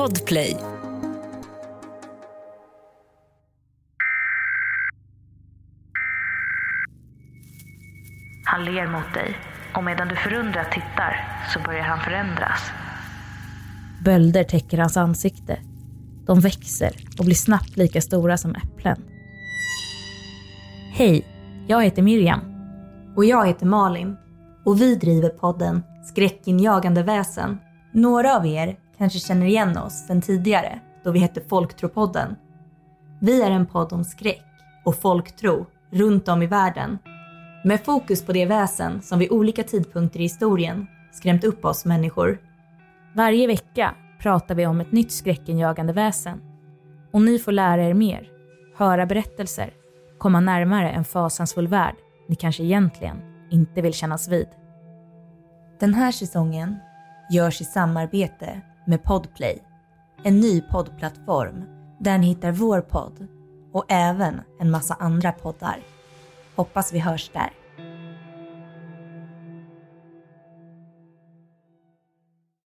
Podplay. Han ler mot dig och medan du förundrat tittar så börjar han förändras. Bölder täcker hans ansikte. De växer och blir snabbt lika stora som äpplen. Hej, jag heter Miriam. Och jag heter Malin. Och vi driver podden Skräckinjagande väsen. Några av er kanske känner igen oss sedan tidigare då vi hette Folktropodden. Vi är en podd om skräck och folktro runt om i världen. Med fokus på det väsen som vid olika tidpunkter i historien skrämt upp oss människor. Varje vecka pratar vi om ett nytt skräckinjagande väsen. Och ni får lära er mer, höra berättelser, komma närmare en fasansfull värld ni kanske egentligen inte vill kännas vid. Den här säsongen görs i samarbete med Podplay. En ny poddplattform där ni hittar vår podd och även en massa andra poddar. Hoppas vi hörs där.